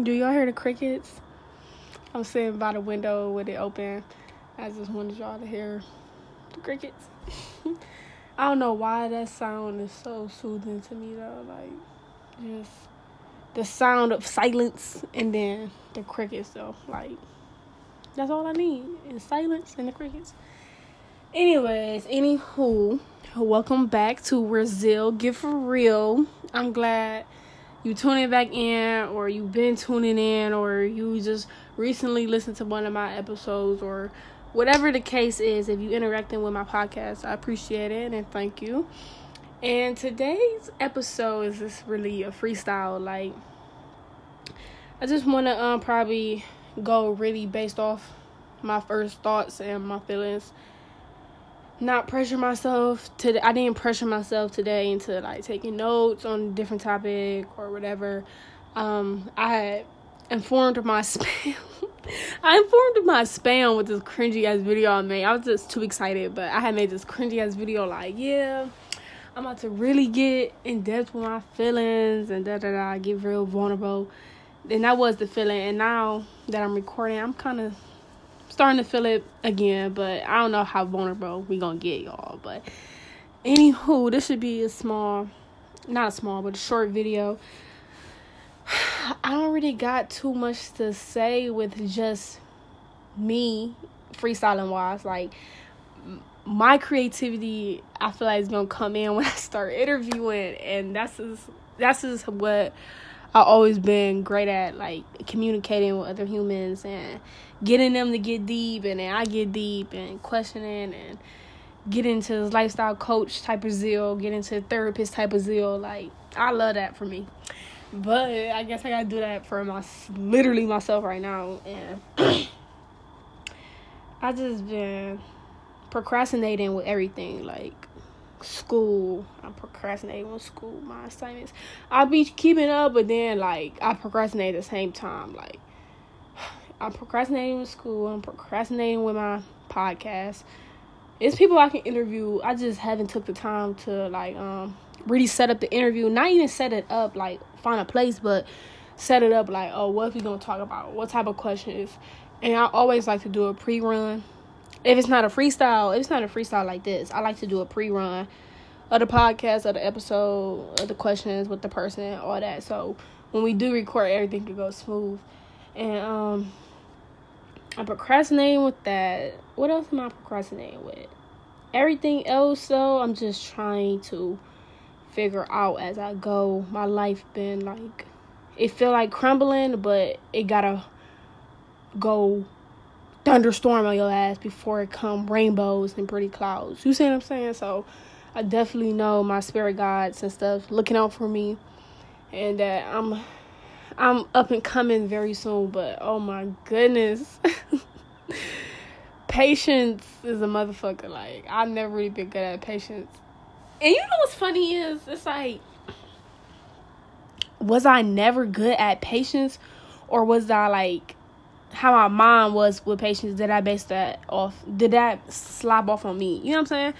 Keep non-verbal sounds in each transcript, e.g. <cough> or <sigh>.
Do y'all hear the crickets? I'm sitting by the window with it open. I just wanted y'all to hear the crickets. <laughs> I don't know why that sound is so soothing to me though. Like just the sound of silence and then the crickets though. Like that's all I need is silence and the crickets. Anyways, anywho, welcome back to Brazil. Get for real. I'm glad you tuning back in or you've been tuning in or you just recently listened to one of my episodes or whatever the case is if you're interacting with my podcast i appreciate it and thank you. And today's episode is just really a freestyle like i just want to um probably go really based off my first thoughts and my feelings not pressure myself to I didn't pressure myself today into like taking notes on a different topic or whatever. Um I informed my <laughs> spam I informed my spam with this cringy ass video I made. I was just too excited, but I had made this cringy ass video like, yeah, I'm about to really get in depth with my feelings and da da da I get real vulnerable. And that was the feeling and now that I'm recording, I'm kinda starting to feel it again, but I don't know how vulnerable we gonna get, y'all. But anywho, this should be a small, not a small, but a short video. <sighs> I don't really got too much to say with just me freestyling wise. Like my creativity, I feel like is gonna come in <laughs> when I start interviewing, and that's just that's just what I've always been great at, like communicating with other humans and getting them to get deep, and then I get deep and questioning and get into lifestyle coach type of zeal, get into therapist type of zeal. Like I love that for me, but I guess I gotta do that for my literally myself right now, and <clears throat> I just been procrastinating with everything, like school. I'm procrastinating with school, my assignments. I'll be keeping up, but then like I procrastinate at the same time. Like <sighs> I'm procrastinating with school. I'm procrastinating with my podcast. It's people I can interview. I just haven't took the time to like um really set up the interview. Not even set it up like find a place, but set it up like oh what we gonna talk about? What type of questions? And I always like to do a pre run if it's not a freestyle, if it's not a freestyle like this, I like to do a pre run of the podcast, of the episode, of the questions with the person, all that. So when we do record, everything can go smooth. And um, I'm procrastinating with that. What else am I procrastinating with? Everything else, though, I'm just trying to figure out as I go. My life been like, it feel like crumbling, but it gotta go thunderstorm on your ass before it come rainbows and pretty clouds. You see what I'm saying? So I definitely know my spirit guides and stuff looking out for me and that I'm I'm up and coming very soon, but oh my goodness. <laughs> patience is a motherfucker. Like I've never really been good at patience. And you know what's funny is it's like was I never good at patience or was I like how my mom was with patients did i base that off did that slap off on me? You know what i'm saying?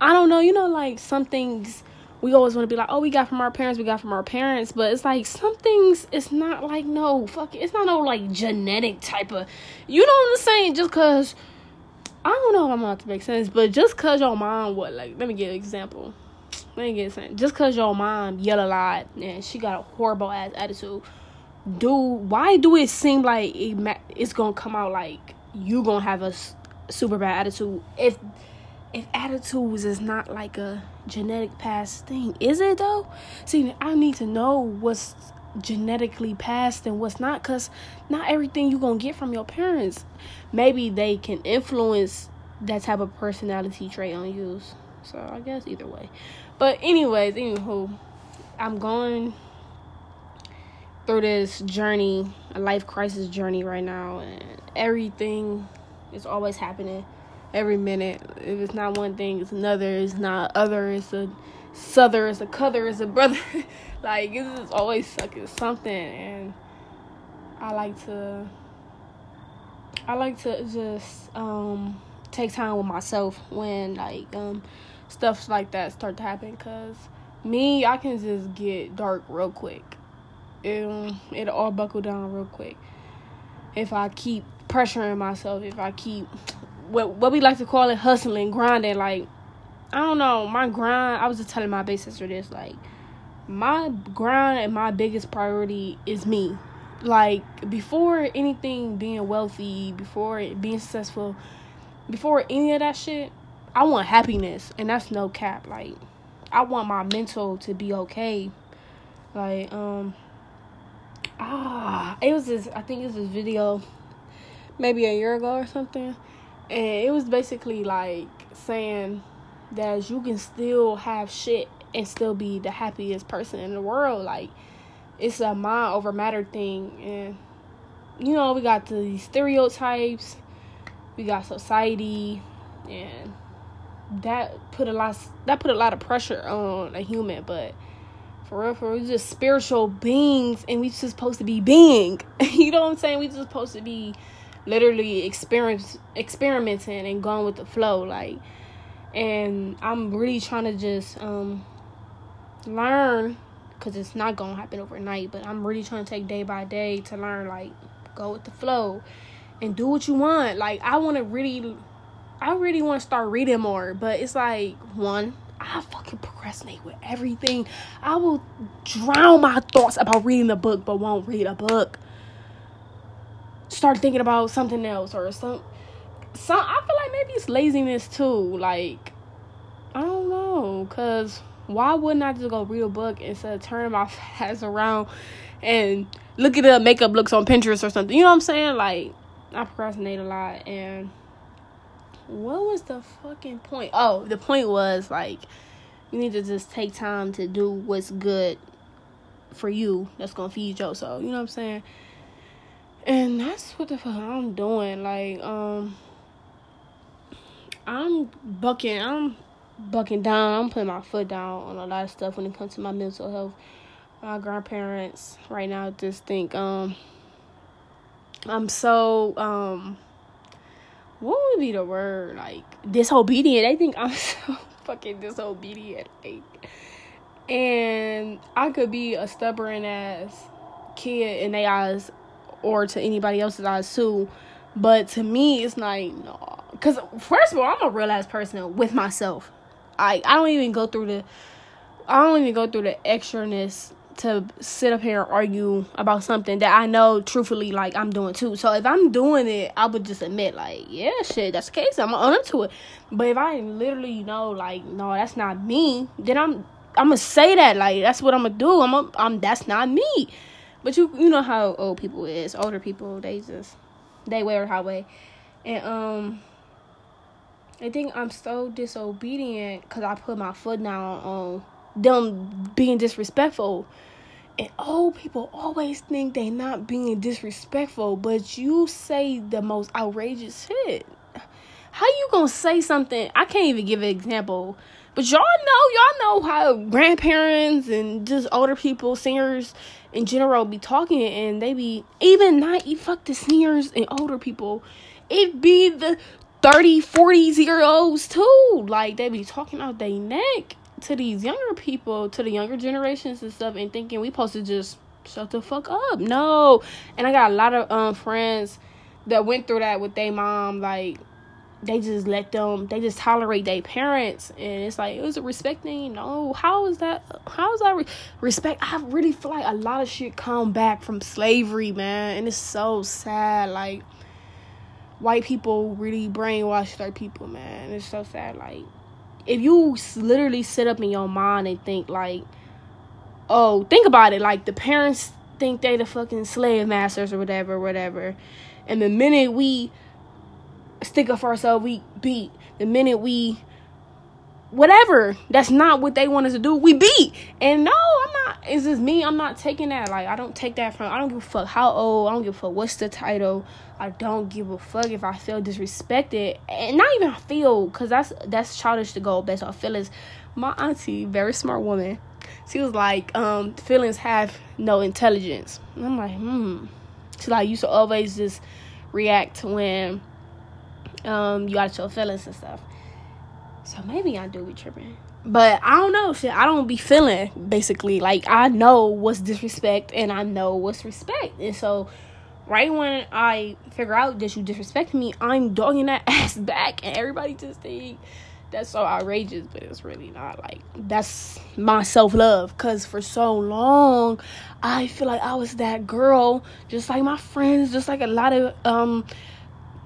I don't know. You know like some things we always want to be like oh we got from our parents we got from our parents but it's like some things it's not like no fuck it, it's not no like genetic type of you know what i'm saying? Just because i don't know if i'm about to make sense but just because your mom what like let me give an example. Let me get sense just because your mom yell a lot and she got a horrible ass attitude do why do it seem like it, it's gonna come out like you gonna have a super bad attitude? If if attitudes is not like a genetic past thing is it though? See i need to know what's genetically passed and what's not because not everything you gonna get from your parents. Maybe they can influence that type of personality trait on you. So i guess either way. But anyways anywho i'm going through this journey, a life crisis journey right now, and everything is always happening every minute. If it's not one thing, it's another. It's not other. It's a souther. It's a cother. It's a brother. <laughs> like it's always sucking something, and I like to. I like to just um take time with myself when like um stuff like that start to happen, cause me I can just get dark real quick it it'll all buckle down real quick. If I keep pressuring myself, if I keep what what we like to call it hustling, grinding, like I don't know, my grind. I was just telling my big sister this, like my grind and my biggest priority is me. Like before anything being wealthy, before being successful, before any of that shit, I want happiness, and that's no cap. Like I want my mental to be okay. Like um ah, it was this. I think it was this video, maybe a year ago or something, and it was basically like saying that you can still have shit and still be the happiest person in the world. Like it's a mind over matter thing, and you know we got the stereotypes, we got society, and that put a lot that put a lot of pressure on a human, but for real, for real, we're just spiritual beings, and we just supposed to be being. <laughs> you know what I'm saying? We just supposed to be literally experience experimenting and going with the flow, like. And I'm really trying to just um learn, cause it's not gonna happen overnight. But I'm really trying to take day by day to learn, like, go with the flow, and do what you want. Like, I want to really I really want to start reading more, but it's like one, I fucking procrastinate with everything. I will drown my thoughts about reading a book, but won't read a book. Start thinking about something else or some. Some I feel like maybe it's laziness too. Like I don't know, cause why wouldn't I just go read a book instead of turning my <laughs> ass around and look at the makeup looks on Pinterest or something? You know what I'm saying? Like I procrastinate a lot and what was the fucking point? Oh, the point was like you need to just take time to do what's good for you that's gonna feed your soul. You know what I'm saying? And that's what the fuck I'm doing. Like, um I'm bucking I'm bucking down, I'm putting my foot down on a lot of stuff when it comes to my mental health. My grandparents right now just think um I'm so um what would be the word? Like disobedient. They think i'm <laughs> so fucking disobedient like and i could be a stubborn ass kid in their eyes or to anybody else's eyes too but to me it's like no because first of all i'm a real ass person with myself. I i don't even go through the i don't even go through the extraness to sit up here and argue about something that I know truthfully like I'm doing too. So if I'm doing it, I would just admit like, yeah, shit, that's the case. I'm gonna it. But if I literally you know like, no, that's not me, then I'm I'm gonna say that like that's what I'm gonna do. I'm a, I'm that's not me. But you you know how old people is. Older people they just they wear highway, and um. I think I'm so disobedient because I put my foot down on them being disrespectful. And old people always think they not being disrespectful, but you say the most outrageous shit. How you gonna say something? I can't even give an example. But y'all know, y'all know how grandparents and just older people, seniors in general, be talking, and they be even not even fuck the seniors and older people. It be the 30, 40 year olds too. Like they be talking out their neck to these younger people, to the younger generations and stuff, and thinking we supposed to just shut the fuck up. No, and I got a lot of um friends that went through that with their mom. Like they just let them, they just tolerate their parents, and it's like it was a respect thing. No, how is that? How is that re- respect? I really feel like a lot of shit come back from slavery, man, and it's so sad. Like white people really brainwash their people, man. It's so sad. Like if you literally sit up in your mind and think like, oh, think about it, like the parents think they the fucking slave masters or whatever, whatever, and the minute we stick up for ourselves, we beat. The minute we whatever. That's not what they want us to do. We beat. And no it's just me i'm not taking that like i don't take that from i don't give a fuck how old i don't give a fuck what's the title. I don't give a fuck if i feel disrespected and not even feel because that's that's childish to go based on feelings. My auntie very smart woman she was like um feelings have no intelligence. And i'm like hmm. She like used to always just react when um you got your feelings and stuff. So maybe I do be tripping. But I don't know shit. I don't be feeling basically like I know what's disrespect and I know what's respect, and so right when I figure out that you disrespect me, I'm dogging that <laughs> ass back, and everybody just think that's so outrageous, but it's really not. Like that's my self love, cause for so long, I feel like I was that girl, just like my friends, just like a lot of um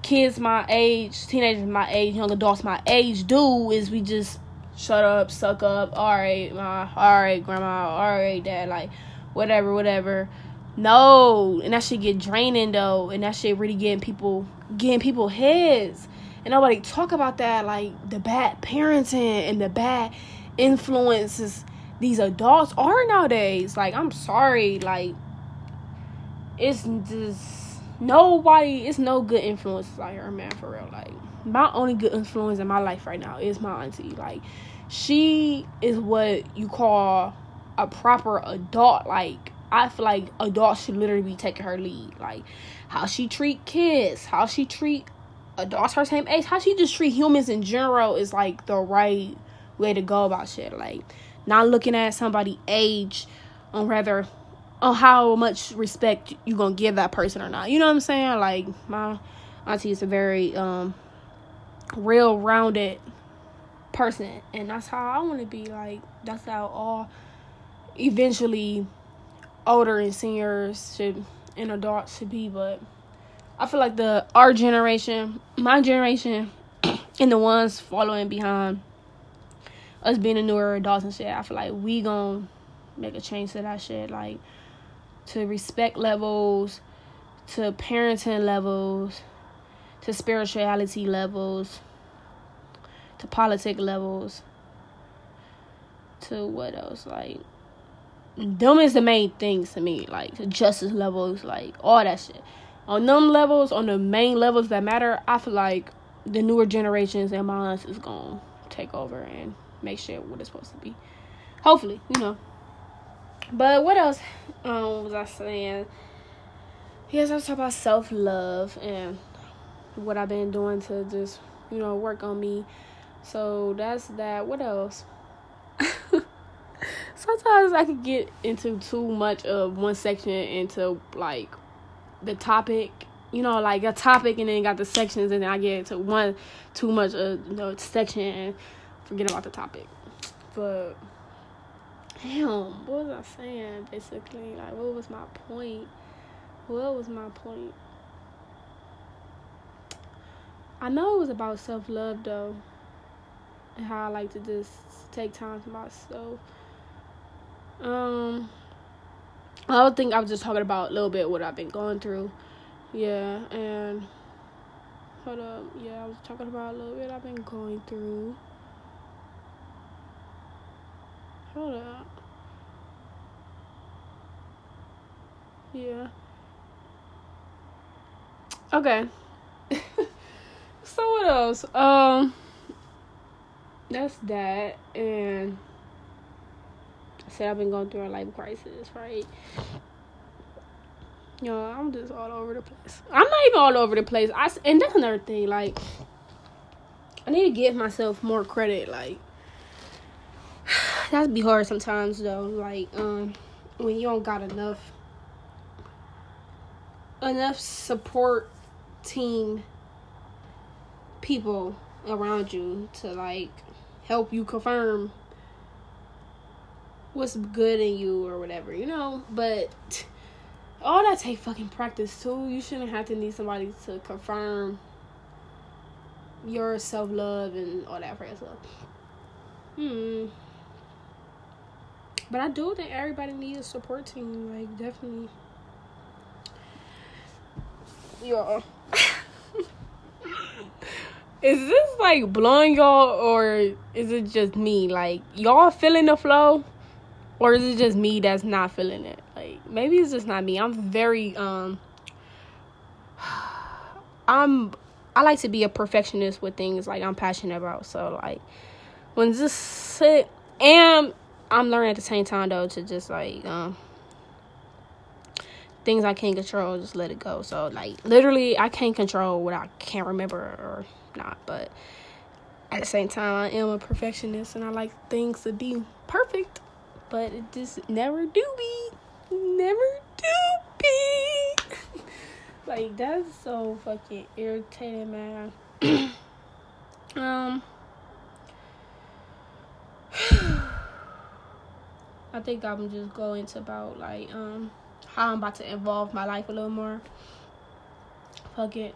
kids my age, teenagers my age, young adults my age do. Is we just shut up, suck up, all right, ma, all right, grandma, all right, dad, like whatever, whatever no, and that shit get draining though, and that shit really getting people getting people heads. And nobody talk about that, like the bad parenting and the bad influences these adults are nowadays. Like, I'm sorry, like it's just nobody. It's no good influences out here, man. For real, like my only good influence in my life right now is my auntie. Like, she is what you call a proper adult. Like I feel like adults should literally be taking her lead. Like how she treat kids, how she treat adults her same age, how she just treat humans in general is like the right way to go about shit. Like not looking at somebody age on rather on how much respect you gonna give that person or not. You know what I'm saying? Like my auntie is a very um real rounded person and that's how I wanna be. Like that's how all eventually older and seniors should and adults should be, but I feel like the our generation, my generation, <clears throat> and the ones following behind us being the newer adults and shit, I feel like we gonna make a change to that shit, like to respect levels, to parenting levels, to spirituality levels, to politic levels, to what else, like them is the main things to me, like justice levels, like all that shit. On them levels, on the main levels that matter, I feel like the newer generations and minds is gonna take over and make sure what it's supposed to be. Hopefully, you know. But what else um, was I saying? Yes, I was talking about self love and what I've been doing to just, you know, work on me. So that's that. What else? <laughs> sometimes I could get into too much of one section into like the topic, you know, like a topic and then got the sections and then I get into one too much of the section and forget about the topic. But damn, what was I saying basically? Like what was my point? What was my point? I know it was about self love though. And how I like to just take time for myself um, I don't think I was just talking about a little bit what I've been going through. Yeah, and hold up. Yeah, I was talking about a little bit I've been going through. Hold up. Yeah. Okay. So what else? Um that's that and I said I've been going through a life crisis, right? Yo, I'm just all over the place. I'm not even all over the place. I and that's another thing. Like, I need to give myself more credit. Like, <sighs> that's be hard sometimes though. Like, um, when you don't got enough enough support team people around you to like help you confirm what's good in you or whatever, you know. But all that take fucking practice too. You shouldn't have to need somebody to confirm your self love and all that for stuff. Hmm. But I do think everybody needs a support team. Like definitely. Yeah. Is this like blowing y'all or is it just me? Like y'all feeling the flow? or is it just me that's not feeling it like maybe it's just not me i'm very um <sighs> i'm i like to be a perfectionist with things like i'm passionate about so like when just sit and i'm learning at the same time though to just like um things i can't control just let it go so like literally i can't control what i can't remember or not but at the same time, I am a perfectionist and I like things to be perfect, but it just never do be. Never do be. <laughs> like, that's so fucking irritating, man. <clears throat> um, <sighs> I think I'm just going to about like um how I'm about to involve my life a little more. Fuck it.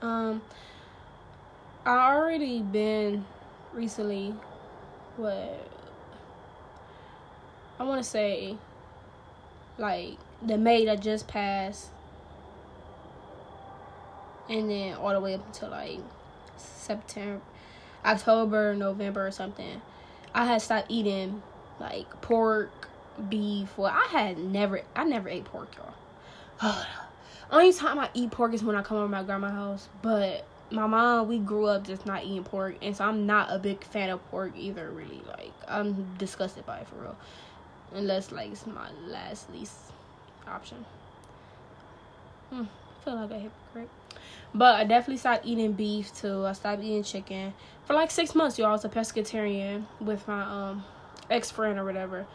Um, I already been recently what I want to say like the May that just passed and then all the way up until like September, October, November or something. I had stopped eating like pork, beef. Well, I had never, I never ate pork, y'all. <sighs> Only time I eat pork is when I come over my grandma's house. But my mom, we grew up just not eating pork, and so I'm not a big fan of pork either. Really, like I'm disgusted by it for real, unless like it's my last least option. Hmm, I feel like a hypocrite. But I definitely stopped eating beef too. I stopped eating chicken for like six months. Y'all, I was a pescatarian with my um ex friend or whatever,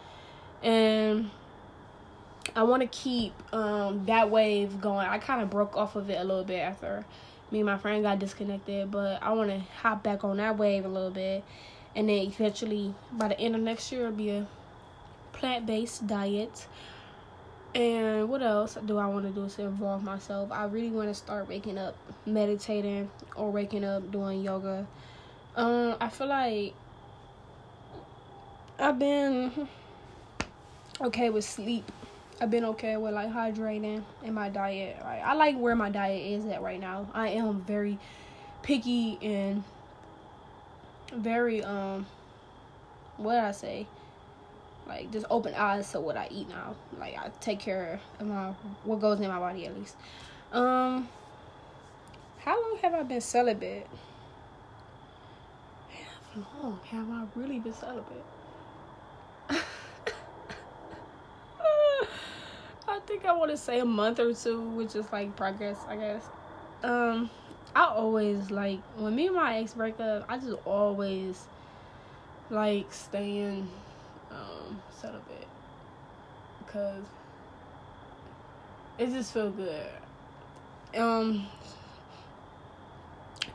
and I want to keep um that wave going. I kind of broke off of it a little bit after me and my friend got disconnected, but I want to hop back on that wave a little bit, and then eventually by the end of next year, it'll be a plant based diet. And what else do I want to do to involve myself? I really want to start waking up meditating or waking up doing yoga. Um, I feel like I've been okay with sleep. I've been okay with like hydrating in my diet. I like where my diet is at right now. I am very picky and very um what I say like just open eyes to what I eat now. Like I take care of my what goes in my body at least. Um how long have I been celibate? How long have I really been celibate? <laughs> Think I want to say a month or two, which is like progress, I guess. Um, I always like when me and my ex break up. I just always like staying um celibate because it just feel good. Um,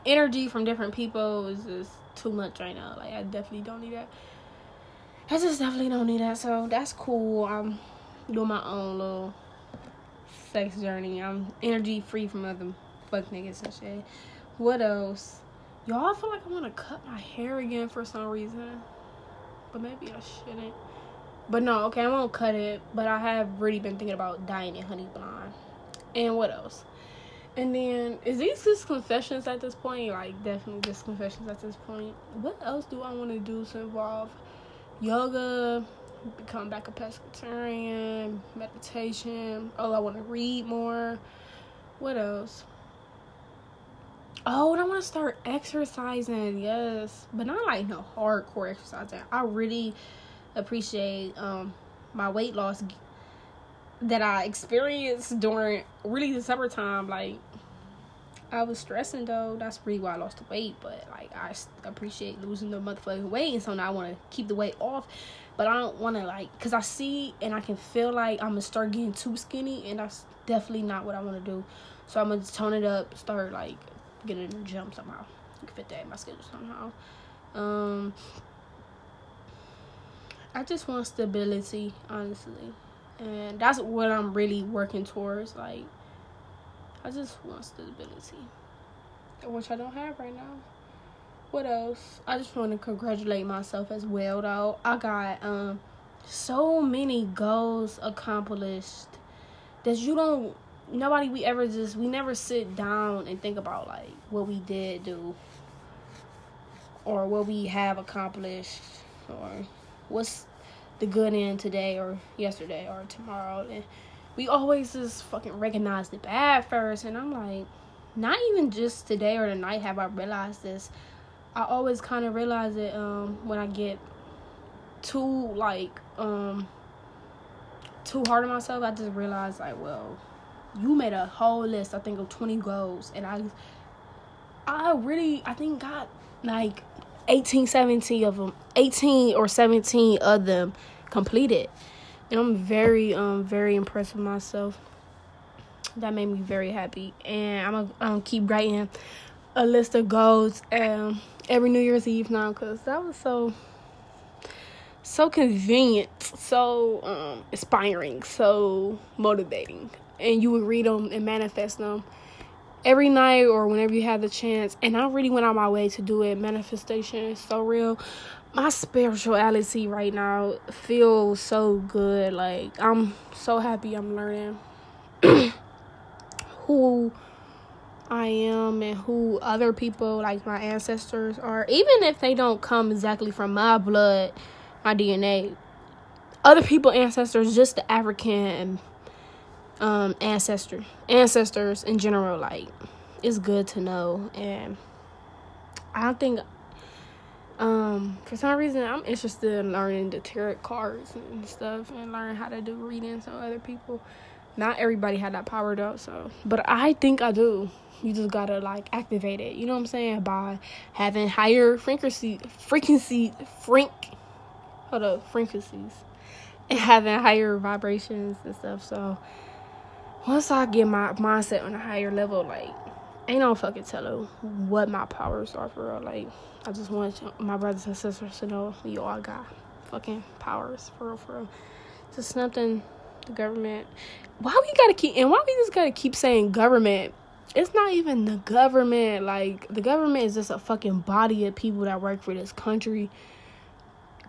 energy from different people is just too much right now. Like I definitely don't need that. I just definitely don't need that. So that's cool. I'm doing my own little sex journey. I'm energy free from other fuck niggas and shit. What else? Y'all feel like I want to cut my hair again for some reason. But maybe I shouldn't. But no, okay, I won't cut it. But I have really been thinking about dyeing it honey blonde. And what else? And then, is these just confessions at this point? Like, definitely just confessions at this point. What else do I want to do to involve yoga, become back a pescatarian, meditation. Oh, I want to read more. What else? Oh, and I want to start exercising. Yes, but not like no hardcore exercising. I really appreciate um my weight loss that I experienced during really the summertime. Like I was stressing though. That's really why I lost the weight. But like I appreciate losing the motherfucking weight, and so now I want to keep the weight off. But I don't want to like, cause I see and I can feel like I'm gonna start getting too skinny, and that's definitely not what I want to do. So I'm gonna tone it up, start like getting in the gym somehow. Fit that in my schedule somehow. Um, I just want stability, honestly, and that's what I'm really working towards. Like I just want stability, which I don't have right now. What else? I just want to congratulate myself as well, though. I got um so many goals accomplished that you don't. Nobody we ever just we never sit down and think about like what we did do or what we have accomplished or what's the good end today or yesterday or tomorrow and we always just fucking recognize the bad first. And I'm like, not even just today or tonight have I realized this. I always kind of realize it um, when I get too like um too hard on myself. I just realize like, well, you made a whole list. I think of twenty goals, and I I really, I think got like 18, 17 of them, 18 or 17 of them completed. And I'm very, um, very impressed with myself. That made me very happy. And I'm gonna keep writing a list of goals um, every New Year's Eve now because that was so so convenient, so um, inspiring, so motivating. And you would read them and manifest them every night or whenever you had the chance. And I really went out my way to do it. Manifestation is so real. My spirituality right now feels so good. Like I'm so happy I'm learning <clears throat> who I am and who other people like my ancestors are. Even if they don't come exactly from my blood my DNA. Other people ancestors, just the African um ancestor ancestors in general, like it's good to know and I don't think um for some reason I'm interested in learning the tarot cards and stuff and learn how to do readings on other people. Not everybody had that power though, so but I think I do. You just gotta like activate it. You know what I'm saying? By having higher frequency frequency frank hold up frequencies <laughs> and having higher vibrations and stuff. So once I get my mindset on a higher level, like ain't no fucking telling what my powers are for real. Like I just want my brothers and sisters to know you all got fucking powers for real, for real. Just nothing the government. Why we gotta keep and why we just gotta keep saying government? It's not even the government. Like the government is just a fucking body of people that work for this country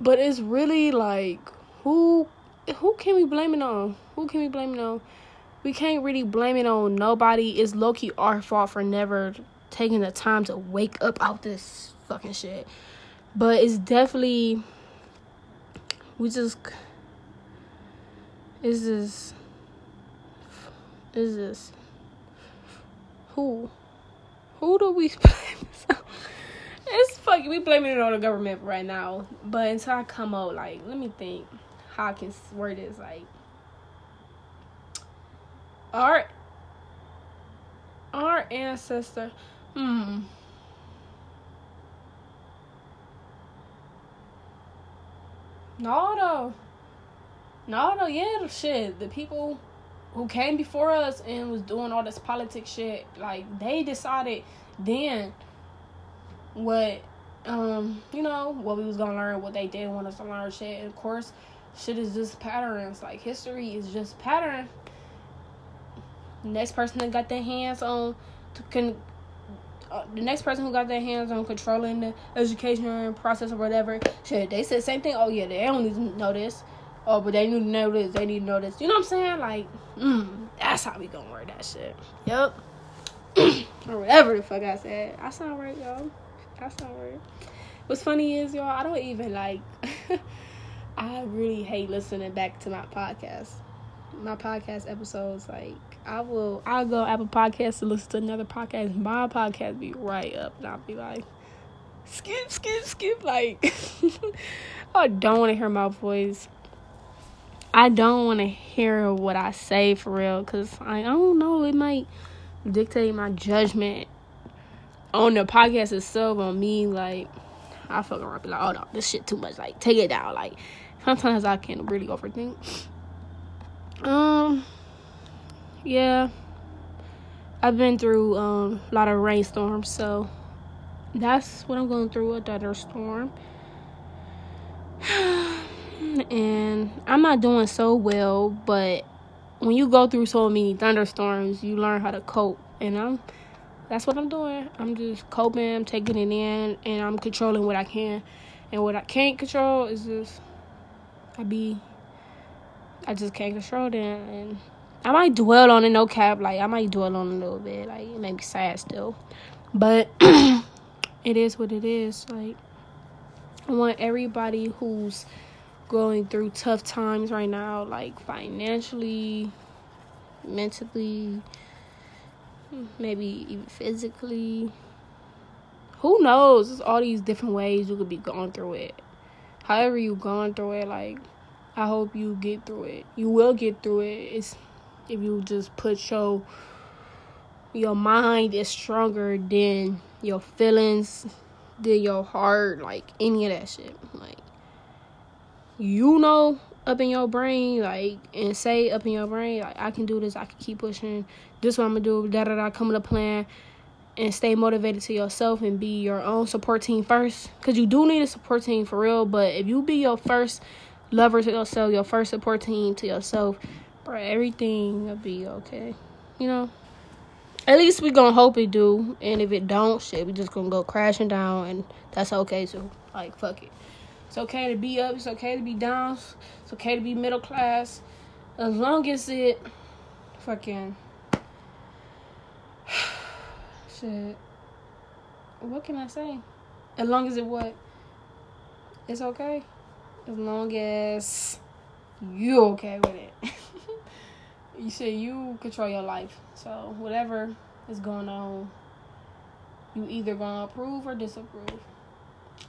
but it's really like who who can we blame it on? Who can we blame it on? We can't really blame it on nobody. It's low key our fault for never taking the time to wake up out this fucking shit. But it's definitely we just is this is this who who do we <laughs> blame? it's fucking we blaming it on the government right now. But until I come out, like, let me think how I can word this like our our ancestor hmm no though no no yeah shit the people who came before us and was doing all this politics shit like they decided then what um you know what we was gonna learn what they didn't want us to learn shit. And of course shit is just patterns. Like history is just pattern. Next person that got their hands on can uh, the next person who got their hands on controlling the education process or whatever shit they said same thing. Oh yeah they don't to know this oh but they need to know this they need to know this you know what i'm saying like mm, that's how we gonna word that shit yep <clears throat> or whatever the fuck i said i sound right y'all that's not right. What's funny is, y'all, I don't even like. <laughs> I really hate listening back to my podcast. My podcast episodes, like I will, I'll go Apple Podcasts to listen to another podcast. My podcast be right up, and I'll be like, skip, skip, skip. Like, <laughs> I don't want to hear my voice. I don't want to hear what I say for real, cause I, I don't know. It might dictate my judgment on the podcast itself on me, like I fucking around be like, oh no, this shit too much. Like take it down. Like sometimes I can really overthink. Um, yeah, I've been through um a lot of rainstorms, so that's what I'm going through a thunderstorm. <sighs> Mm, and I'm not doing so well, but when you go through so many thunderstorms, you learn how to cope, and I'm that's what I'm doing. I'm just coping, I'm taking it in, and I'm controlling what I can. And what I can't control is just, I be, I just can't control it. And I might dwell on it, no cap. Like, I might dwell on it a little bit. Like, it may be sad still. But <clears throat> it is what it is. Like, I want everybody who's going through tough times right now, like financially, mentally, maybe even physically. Who knows? There's all these different ways you could be going through it. However you've gone through it, like I hope you get through it. You will get through it. It's if you just put your your mind is stronger than your feelings, to your heart, like any of that shit. Like you know up in your brain, like and say up in your brain, like I can do this, I can keep pushing, this what I'm gonna do, da da da come with a plan and stay motivated to yourself and be your own support team first. Cause you do need a support team for real, but if you be your first lover to yourself, your first support team to yourself, bro, everything will be okay. You know? At least we gonna hope it do. And if it don't, shit, we just gonna go crashing down and that's okay too. Like fuck it. It's okay to be up, it's okay to be down, it's okay to be middle class. As long as it fucking <sighs> shit. What can I say? As long as it what? It's okay. As long as you okay with it. <laughs> you say you control your life. So whatever is going on, you either gonna approve or disapprove.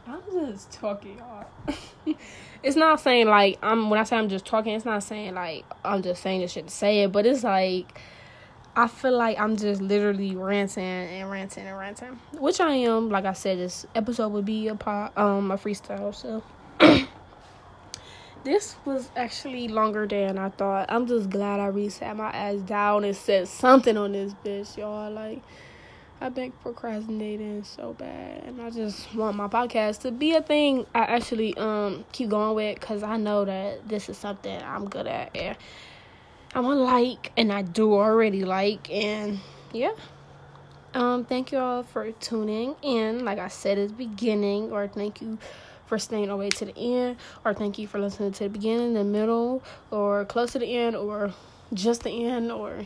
I'm just talking, y'all. <laughs> it's not saying like I'm when I say I'm just talking, it's not saying like I'm just saying this shit to say it, but it's like I feel like I'm just literally ranting and ranting and ranting, which I am. Like I said, this episode would be a pot, um a freestyle. So <coughs> this was actually longer than I thought. I'm just glad I reset my ass down and said something on this bitch, y'all. Like I've been procrastinating so bad, and I just want my podcast to be a thing I actually um keep going with because I know that this is something I'm good at. And I'm a like, and I do already like, and yeah. Um, thank you all for tuning in. Like I said at the beginning, or thank you for staying all the way to the end, or thank you for listening to the beginning, the middle, or close to the end, or just the end, or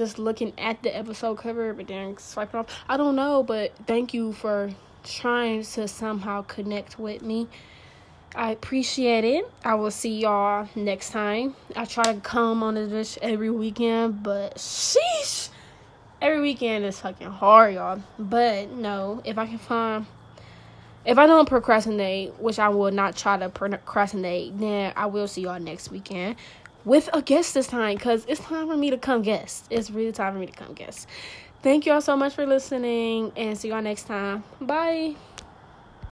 just looking at the episode cover but then swiping off. I don't know, but thank you for trying to somehow connect with me. I appreciate it. I will see y'all next time. I try to come on this every weekend, but sheesh. Every weekend is fucking hard, y'all. But no, if I can find if I don't procrastinate, which I will not try to procrastinate, then I will see y'all next weekend with a guest this time because it's time for me to come guest. It's really time for me to come guest. Thank y'all so much for listening and see y'all next time. Bye.